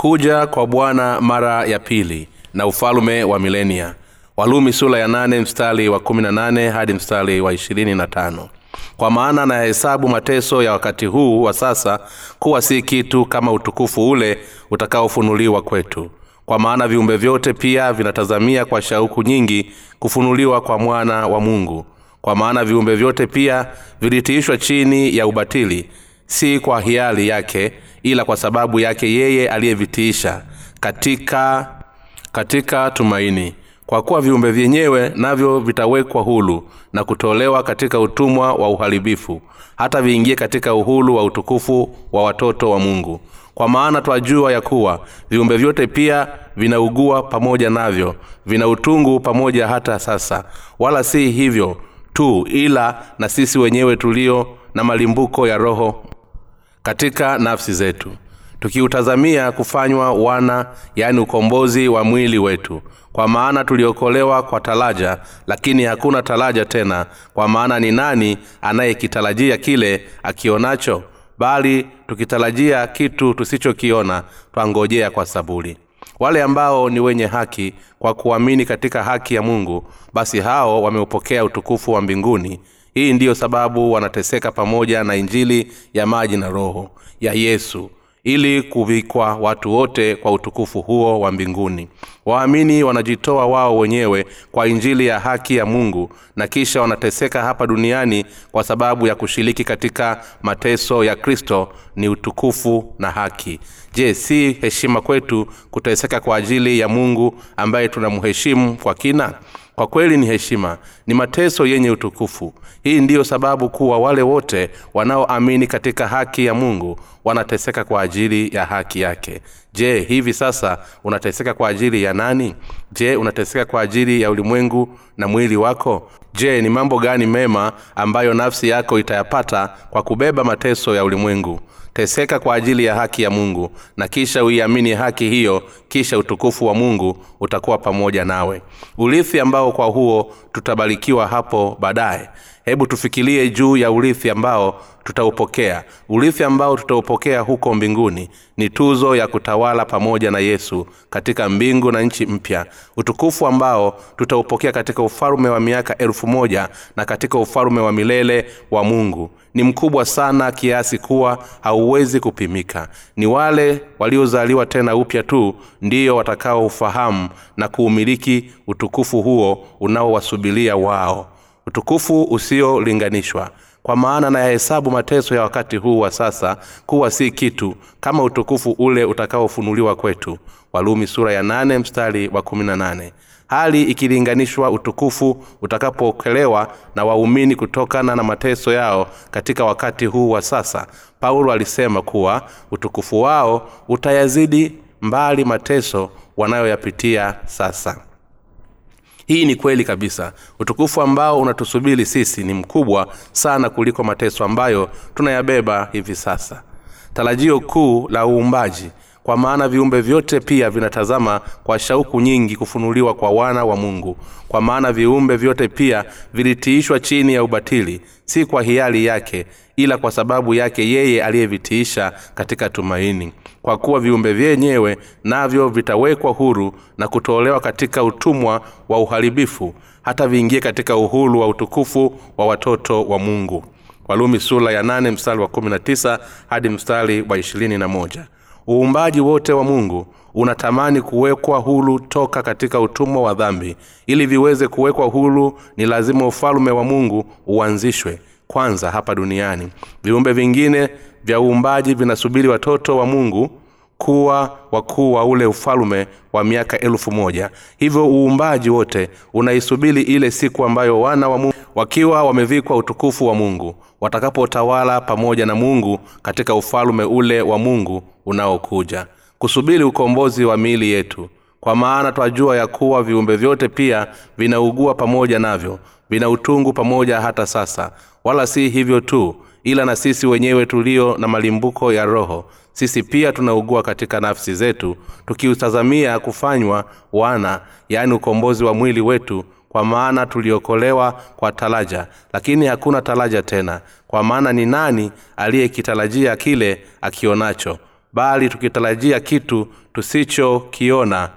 kuja kwa bwana mara ya pili na ufalume wa milenia. Walumi sula ya nane mstari wa kumi na nane hadi mstari wa ishirini na tano. Kwa maana nayahesabu mateso ya wakati huu wa sasa kuwa si kitu kama utukufu ule utakaofunuliwa kwetu. Kwa maana viumbe vyote pia vinatazamia kwa shauku nyingi kufunuliwa kwa mwana wa mungu. Kwa maana viumbe vyote pia vilitiishwa chini ya ubatili si kwa hiari yake ila kwa sababu yake yeye aliyevitiisha katika katika tumaini. Kwa kuwa viumbe vyenyewe navyo vitawekwa hulu na kutolewa katika utumwa wa uharibifu hata viingie katika uhulu wa utukufu wa watoto wa mungu. Kwa maana twajua ya kuwa viumbe vyote pia vinaugua pamoja navyo vina utungu pamoja hata sasa. Wala si hivyo tu ila na sisi wenyewe tulio na malimbuko ya roho katika nafsi zetu tukiutazamia kufanywa wana yaani ukombozi wa mwili wetu. Kwa maana tuliokolewa kwa talaja lakini hakuna talaja tena. Kwa maana ni nani anayekitarajia kile akionacho? Bali tukitarajia kitu tusichokiona twangojea kwa saburi. Wale ambao ni wenye haki kwa kuamini katika haki ya mungu basi hao wameupokea utukufu wa mbinguni hii ndiyo sababu wanateseka pamoja na injili ya maji na roho ya yesu ili kuvikwa watu wote kwa utukufu huo wa mbinguni. Waamini wanajitoa wao wenyewe kwa injili ya haki ya mungu na kisha wanateseka hapa duniani kwa sababu ya kushiriki katika mateso ya kristo ni utukufu na haki. Je si heshima kwetu kuteseka kwa ajili ya mungu ambaye tunamheshimu kwa kina kwa kweli ni heshima ni mateso yenye utukufu. Hii ndiyo sababu kuwa wale wote wanaoamini katika haki ya mungu wanateseka kwa ajili ya haki yake. Je hivi sasa unateseka kwa ajili ya nani? Je unateseka kwa ajili ya ulimwengu na mwili wako? Je ni mambo gani mema ambayo nafsi yako itayapata kwa kubeba mateso ya ulimwengu teseka kwa ajili ya haki ya mungu na kisha uiamini haki hiyo kisha utukufu wa mungu utakuwa pamoja nawe. Urithi ambao kwa huo tutabarikiwa hapo baadaye. Hebu tufikirie juu ya urithi ambao tutaupokea. Urithi ambao tutaupokea huko mbinguni ni tuzo ya kutawala pamoja na yesu katika mbingu na nchi mpya. Utukufu ambao tutaupokea katika ufalume wa miaka elfu moja na katika ufalume wa milele wa mungu ni mkubwa sana kiasi kuwa hauwezi kupimika. Ni wale waliozaliwa tena upya tu ndiyo watakaoufahamu na kuumiliki utukufu huo unaowasubilia wao. Utukufu usiolinganishwa. Kwa maana nayahesabu mateso ya wakati huu wa sasa kuwa si kitu kama utukufu ule utakaofunuliwa kwetu. Walumi sura ya nane mstari wa kumi na nane hali ikilinganishwa utukufu utakapookelewa na waumini kutokana na mateso yao katika wakati huu wa sasa. Paulo alisema kuwa utukufu wao utayazidi mbali mateso wanayoyapitia sasa. Hii ni kweli kabisa. Utukufu ambao unatusubiri sisi ni mkubwa sana kuliko mateso ambayo tunayabeba hivi sasa. Tarajio kuu la uumbaji kwa maana viumbe vyote pia vinatazama kwa shauku nyingi kufunuliwa kwa wana wa mungu. Kwa maana viumbe vyote pia vilitiishwa chini ya ubatili si kwa hiari yake ila kwa sababu yake yeye aliyevitiisha katika tumaini. Kwa kuwa viumbe vyenyewe navyo vitawekwa huru na kutolewa katika utumwa wa uharibifu hata viingie katika uhuru wa utukufu wa watoto wa mungu. Walumi sula ya 8 mstari wa 19 hadi mstari wa 21 uumbaji wote wa mungu unatamani kuwekwa hulu toka katika utumwa wa dhambi. Ili viweze kuwekwa hulu ni lazima ufalume wa mungu uanzishwe kwanza hapa duniani. Viumbe vingine vya uumbaji vinasubiri watoto wa mungu kuwa wakuu wa ule ufalume wa miaka elfu moja. Hivyo uumbaji wote unaisubiri ile siku ambayo wana wa mungu wakiwa wamevikwa utukufu wa mungu watakapotawala pamoja na mungu katika ufalume ule wa mungu unaokuja. Kusubiri ukombozi wa miili yetu kwa maana twajua ya kuwa viumbe vyote pia vinaugua pamoja navyo vina utungu pamoja hata sasa. Wala si hivyo tu ila na sisi wenyewe tulio na malimbuko ya roho sisi pia tunaugua katika nafsi zetu tukiutazamia kufanywa wana yaani ukombozi wa mwili wetu kwa maana tuliokolewa kwa taraja lakini hakuna taraja tena. Kwa maana ni nani aliyekitarajia kile akionacho? Bali tukitarajia kitu tusichokiona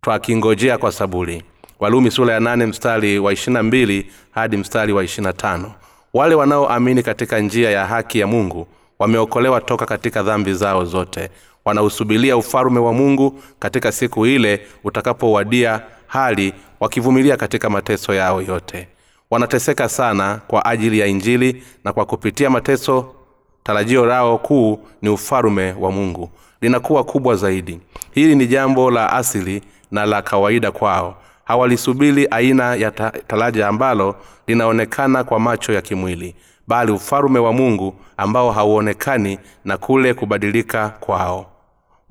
twakingojea kwa saburi. Walumi sura ya nane mstari wa ishirina mbili hadi mstari wa ishirina tano. Wale wanaoamini katika njia ya haki ya mungu wameokolewa toka katika dhambi zao zote wanausubilia ufalume wa mungu katika siku ile utakapowadia hali wakivumilia katika mateso yao yote. Wanateseka sana kwa ajili ya injili na kwa kupitia mateso tarajio lao kuu ni ufalume wa mungu. Linakuwa kubwa zaidi. Hili ni jambo la asili na la kawaida kwao. Hawalisubiri aina ya taraja ambalo linaonekana kwa macho ya kimwili bali ufalume wa mungu ambao hauonekani na kule kubadilika kwao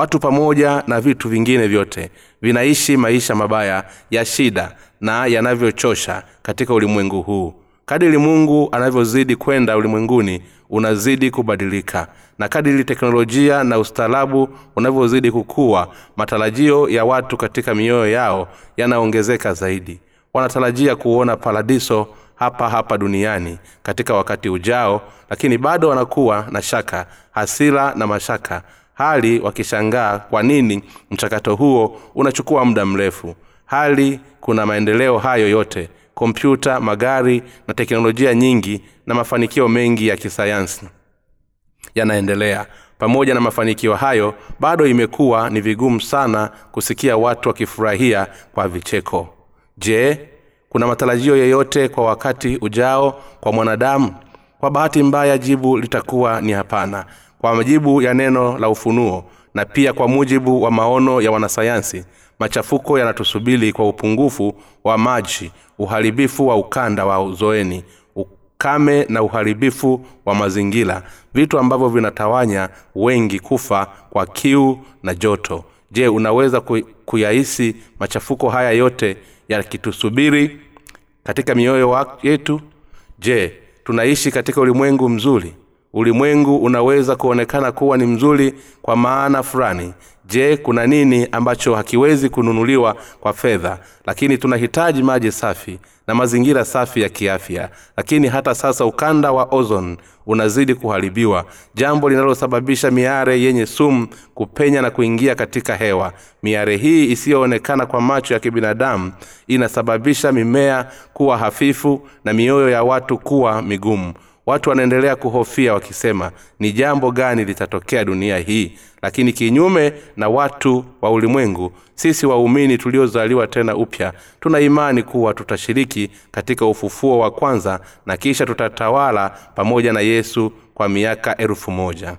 watu pamoja na vitu vingine vyote vinaishi maisha mabaya ya shida na yanavyochosha katika ulimwengu huu. Kadiri mungu anavyozidi kwenda ulimwenguni unazidi kubadilika. Na kadiri teknolojia na ustaarabu unavyozidi kukua matarajio ya watu katika mioyo yao yanaongezeka zaidi. Wanatarajia kuona paradiso hapa hapa duniani katika wakati ujao lakini bado wanakuwa na shaka hasira na mashaka hali wakishangaa kwa nini mchakato huo unachukua muda mrefu. Hali kuna maendeleo hayo yote kompyuta magari na teknolojia nyingi na mafanikio mengi ya kisayansi yanaendelea. Pamoja na mafanikio hayo bado imekuwa ni vigumu sana kusikia watu wakifurahia kwa vicheko. Je kuna matarajio yeyote kwa wakati ujao kwa mwanadamu? Kwa bahati mbaya jibu litakuwa ni hapana kwa majibu ya neno la ufunuo na pia kwa mujibu wa maono ya wanasayansi machafuko yanatusubili kwa upungufu wa maji uharibifu wa ukanda wa uzoeni ukame na uharibifu wa mazingira vitu ambavyo vinatawanya wengi kufa kwa kiu na joto. Je unaweza kuyahisi machafuko haya yote yakitusubiri katika mioyo yetu? Je tunaishi katika ulimwengu mzuri ulimwengu unaweza kuonekana kuwa ni mzuri kwa maana fulani. Je kuna nini ambacho hakiwezi kununuliwa kwa fedha? Lakini tunahitaji maji safi na mazingira safi ya kiafya. Lakini hata sasa ukanda wa ozon unazidi kuharibiwa. Jambo linalosababisha miare yenye sumu kupenya na kuingia katika hewa. Miare hii isiyoonekana kwa macho ya kibinadamu inasababisha mimea kuwa hafifu na mioyo ya watu kuwa migumu watu wanaendelea kuhofia wakisema ni jambo gani litatokea dunia hii? Lakini kinyume na watu wa ulimwengu sisi waumini tuliozaliwa tena upya tuna imani kuwa tutashiriki katika ufufuo wa kwanza na kisha tutatawala pamoja na yesu kwa miaka elfu moja.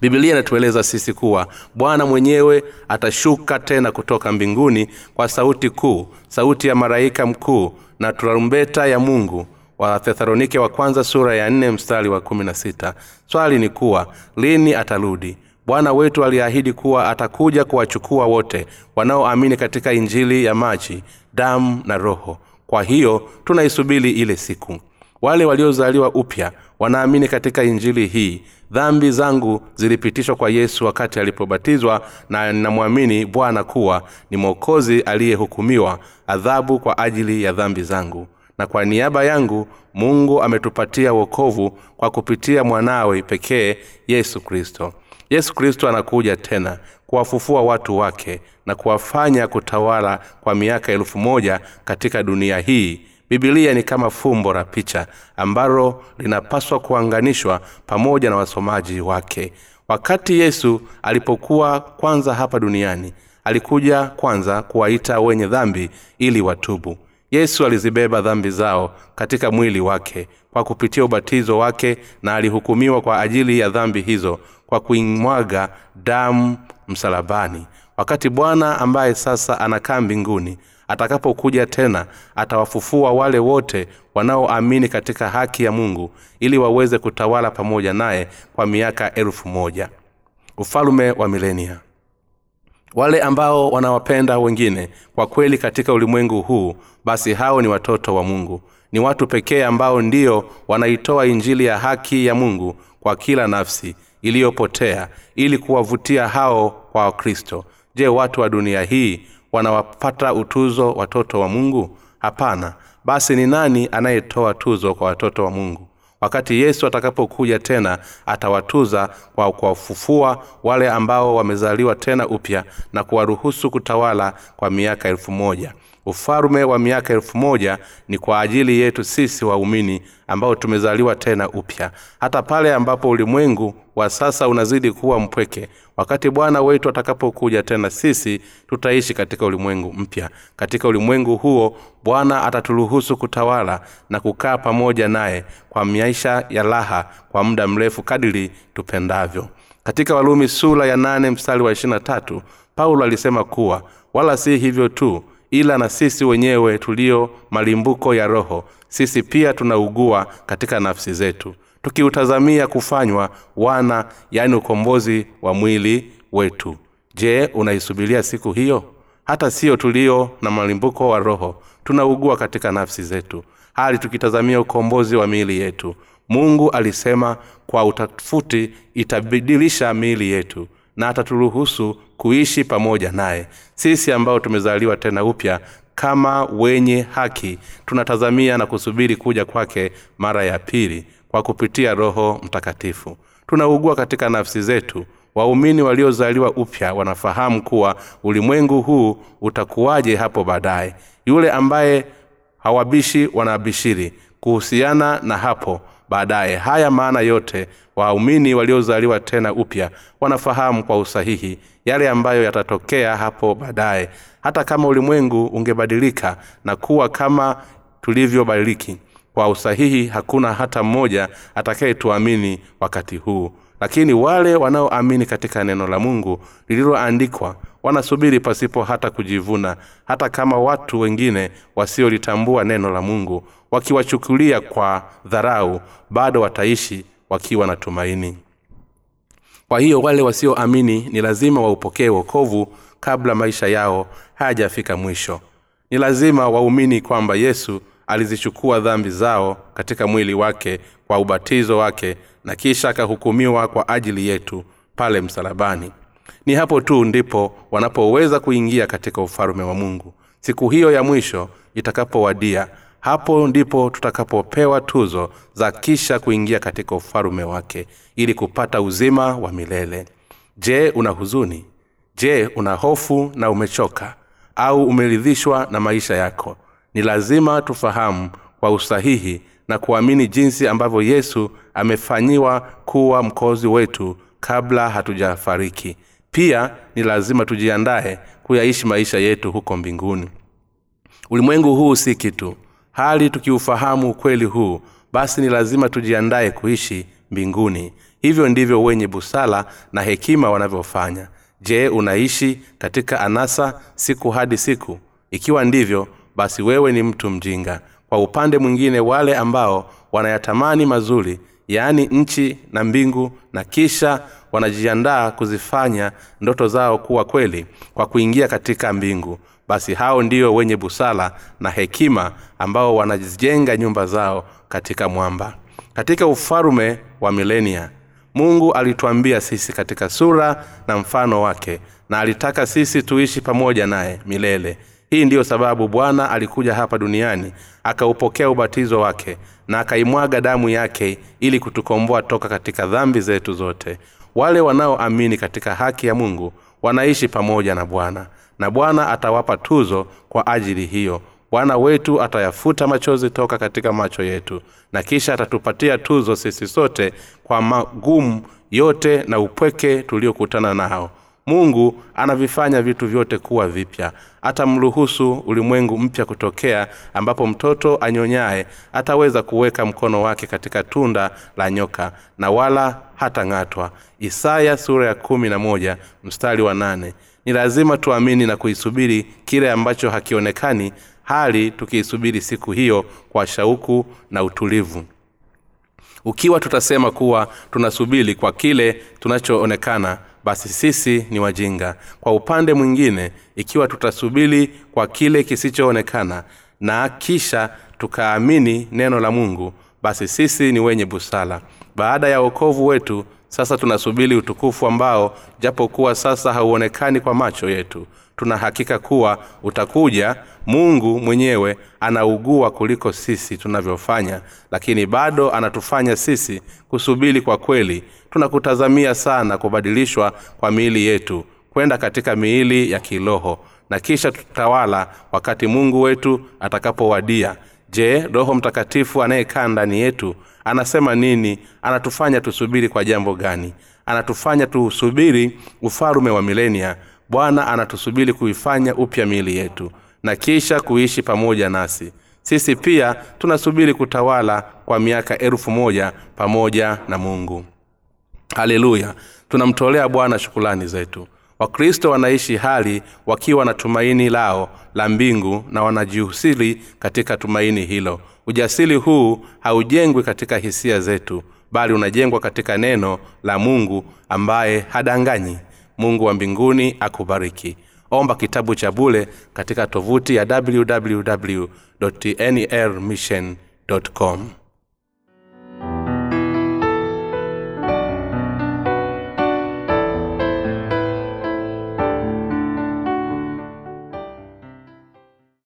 Bibilia inatueleza sisi kuwa bwana mwenyewe atashuka tena kutoka mbinguni kwa sauti kuu sauti ya malaika mkuu na tarumbeta ya mungu wathesalonike wa kwanza sura ya nne mstari wa kumi na sita. Swali ni kuwa lini atarudi? Bwana wetu aliahidi kuwa atakuja kuwachukua wote wanaoamini katika injili ya maji damu na roho. Kwa hiyo tunaisubiri ile siku. Wale waliozaliwa upya wanaamini katika injili hii. Dhambi zangu zilipitishwa kwa yesu wakati alipobatizwa na ninamwamini bwana kuwa ni mwokozi aliyehukumiwa adhabu kwa ajili ya dhambi zangu na kwa niaba yangu mungu ametupatia wokovu kwa kupitia mwanawe pekee yesu kristo. Yesu kristo anakuja tena kuwafufua watu wake na kuwafanya kutawala kwa miaka elfu moja katika dunia hii. Bibilia ni kama fumbo la picha ambalo linapaswa kuanganishwa pamoja na wasomaji wake. Wakati yesu alipokuwa kwanza hapa duniani alikuja kwanza kuwaita wenye dhambi ili watubu yesu alizibeba dhambi zao katika mwili wake kwa kupitia ubatizo wake na alihukumiwa kwa ajili ya dhambi hizo kwa kuimwaga damu msalabani. Wakati bwana ambaye sasa anakaa mbinguni atakapokuja tena atawafufua wale wote wanaoamini katika haki ya mungu ili waweze kutawala pamoja naye kwa miaka elfu moja. Ufalume wa milenia wale ambao wanawapenda wengine kwa kweli katika ulimwengu huu basi hao ni watoto wa mungu. Ni watu pekee ambao ndio wanaitoa injili ya haki ya mungu kwa kila nafsi iliyopotea ili kuwavutia hao kwa kristo. Je watu wa dunia hii wanawapata utuzo watoto wa mungu? Hapana. Basi ni nani anayetoa tuzo kwa watoto wa mungu wakati yesu atakapokuja tena atawatuza kwa kuwafufua wale ambao wamezaliwa tena upya na kuwaruhusu kutawala kwa miaka elfu moja ufalume wa miaka elfu moja ni kwa ajili yetu sisi waumini ambao tumezaliwa tena upya. Hata pale ambapo ulimwengu wa sasa unazidi kuwa mpweke wakati bwana wetu atakapokuja tena sisi tutaishi katika ulimwengu mpya. Katika ulimwengu huo bwana ataturuhusu kutawala na kukaa pamoja naye kwa maisha ya raha kwa muda mrefu kadiri tupendavyo. Katika walumi sura ya nane mstari wa ishirina tatu paulo alisema kuwa wala si hivyo tu ila na sisi wenyewe tulio malimbuko ya roho sisi pia tunaugua katika nafsi zetu tukiutazamia kufanywa wana yaani ukombozi wa mwili wetu. Je unaisubiria siku hiyo? Hata siyo tulio na malimbuko wa roho tunaugua katika nafsi zetu hali tukitazamia ukombozi wa miili yetu. Mungu alisema kwa utafuti itabadilisha miili yetu na ataturuhusu kuishi pamoja naye. Sisi ambao tumezaliwa tena upya kama wenye haki tunatazamia na kusubiri kuja kwake mara ya pili kwa kupitia roho mtakatifu. Tunaugua katika nafsi zetu. Waumini waliozaliwa upya wanafahamu kuwa ulimwengu huu utakuwaje hapo baadaye. Yule ambaye hawabishi wanabishiri kuhusiana na hapo baadaye. Haya maana yote waumini waliozaliwa tena upya wanafahamu kwa usahihi yale ambayo yatatokea hapo baadaye. Hata kama ulimwengu ungebadilika na kuwa kama tulivyobadiliki kwa usahihi hakuna hata mmoja atakayetuamini wakati huu. Lakini wale wanaoamini katika neno la mungu lililoandikwa wanasubiri pasipo hata kujivuna hata kama watu wengine wasiolitambua neno la mungu wakiwachukulia kwa dharau bado wataishi wakiwa na tumaini. Kwa hiyo wale wasioamini ni lazima waupokee wokovu kabla maisha yao hayajafika mwisho. Ni lazima waumini kwamba yesu alizichukua dhambi zao katika mwili wake kwa ubatizo wake na kisha akahukumiwa kwa ajili yetu pale msalabani. Ni hapo tu ndipo wanapoweza kuingia katika ufalume wa mungu. Siku hiyo ya mwisho itakapowadia hapo ndipo tutakapopewa tuzo za kisha kuingia katika ufalume wake ili kupata uzima wa milele. Je una huzuni? Je una hofu na umechoka? Au umeridhishwa na maisha yako? Ni lazima tufahamu kwa usahihi na kuamini jinsi ambavyo yesu amefanyiwa kuwa mkozi wetu kabla hatujafariki. Pia ni lazima tujiandaye kuyaishi maisha yetu huko mbinguni. Ulimwengu huu si kitu hali tukiufahamu ukweli huu basi ni lazima tujiandaye kuishi mbinguni. Hivyo ndivyo wenye busala na hekima wanavyofanya. Je unaishi katika anasa siku hadi siku? Ikiwa ndivyo basi wewe ni mtu mjinga. Kwa upande mwingine wale ambao wanayatamani mazuri yaani nchi na mbingu na kisha wanajiandaa kuzifanya ndoto zao kuwa kweli kwa kuingia katika mbingu basi hao ndio wenye busara na hekima ambao wanajenga nyumba zao katika mwamba. Katika ufalume wa milenia mungu alituambia sisi katika sura na mfano wake na alitaka sisi tuishi pamoja naye milele. Hii ndiyo sababu bwana alikuja hapa duniani akaupokea ubatizo wake na akaimwaga damu yake ili kutukomboa toka katika dhambi zetu zote. Wale wanaoamini katika haki ya mungu wanaishi pamoja na bwana na bwana atawapa tuzo kwa ajili hiyo. Bwana wetu atayafuta machozi toka katika macho yetu na kisha atatupatia tuzo sisi sote kwa magumu yote na upweke tuliokutana nao. Mungu anavifanya vitu vyote kuwa vipya. Atamruhusu ulimwengu mpya kutokea ambapo mtoto anyonyaye ataweza kuweka mkono wake katika tunda la nyoka na wala hatang'atwa. Isaya sura ya kumi na moja mstari wa nane ni lazima tuamini na kuisubiri kile ambacho hakionekani hali tukiisubiri siku hiyo kwa shauku na utulivu. Ukiwa tutasema kuwa tunasubiri kwa kile tunachoonekana basi sisi ni wajinga. Kwa upande mwingine ikiwa tutasubiri kwa kile kisichoonekana na kisha tukaamini neno la mungu basi sisi ni wenye busara. Baada ya wokovu wetu sasa tunasubiri utukufu ambao japokuwa sasa hauonekani kwa macho yetu tuna hakika kuwa utakuja. Mungu mwenyewe anaugua kuliko sisi tunavyofanya lakini bado anatufanya sisi kusubiri kwa kweli. Tunakutazamia sana kubadilishwa kwa miili yetu kwenda katika miili ya kiroho na kisha tutawala wakati mungu wetu atakapowadia. Je roho mtakatifu anayekaa ndani yetu anasema nini? Anatufanya tusubiri kwa jambo gani? Anatufanya tusubiri ufalume wa milenia. Bwana anatusubiri kuifanya upya miili yetu na kisha kuishi pamoja nasi. Sisi pia tunasubiri kutawala kwa miaka elfu moja pamoja na mungu. Haleluya. Tunamtolea bwana shukulani zetu wakristo wanaishi hali wakiwa na tumaini lao la mbingu na wanajihusili katika tumaini hilo. Ujasiri huu haujengwi katika hisia zetu bali unajengwa katika neno la mungu ambaye hadanganyi. Mungu wa mbinguni akubariki. Omba kitabu cha bule katika tovuti ya www nrmission com